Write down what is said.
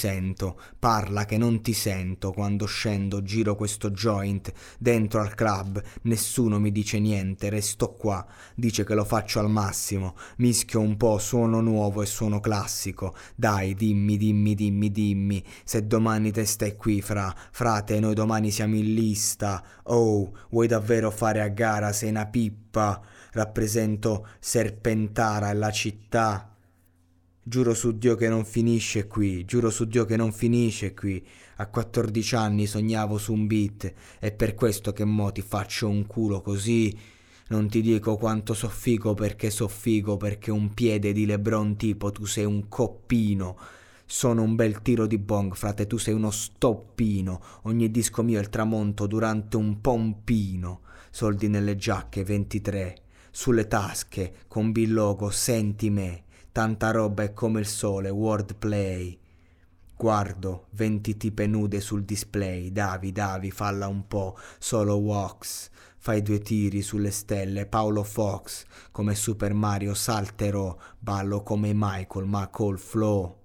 Sento, parla che non ti sento quando scendo, giro questo joint dentro al club, nessuno mi dice niente, resto qua, dice che lo faccio al massimo, mischio un po' suono nuovo e suono classico, dai dimmi, dimmi, dimmi, dimmi, se domani te stai qui fra, frate, noi domani siamo in lista, oh, vuoi davvero fare a gara, sei una pippa, rappresento Serpentara e la città, Giuro su Dio che non finisce qui, giuro su Dio che non finisce qui. A 14 anni sognavo su un beat e per questo che mo ti faccio un culo così. Non ti dico quanto soffico perché soffico perché un piede di Lebron tipo tu sei un coppino. Sono un bel tiro di bong, frate, tu sei uno stoppino. Ogni disco mio è il tramonto durante un pompino. Soldi nelle giacche, 23. Sulle tasche, con billogo, senti me. Tanta roba è come il sole, wordplay. Guardo, venti tipe nude sul display. Davi, Davi, falla un po', solo walks. Fai due tiri sulle stelle, Paolo Fox. Come Super Mario salterò, ballo come Michael, ma col flow.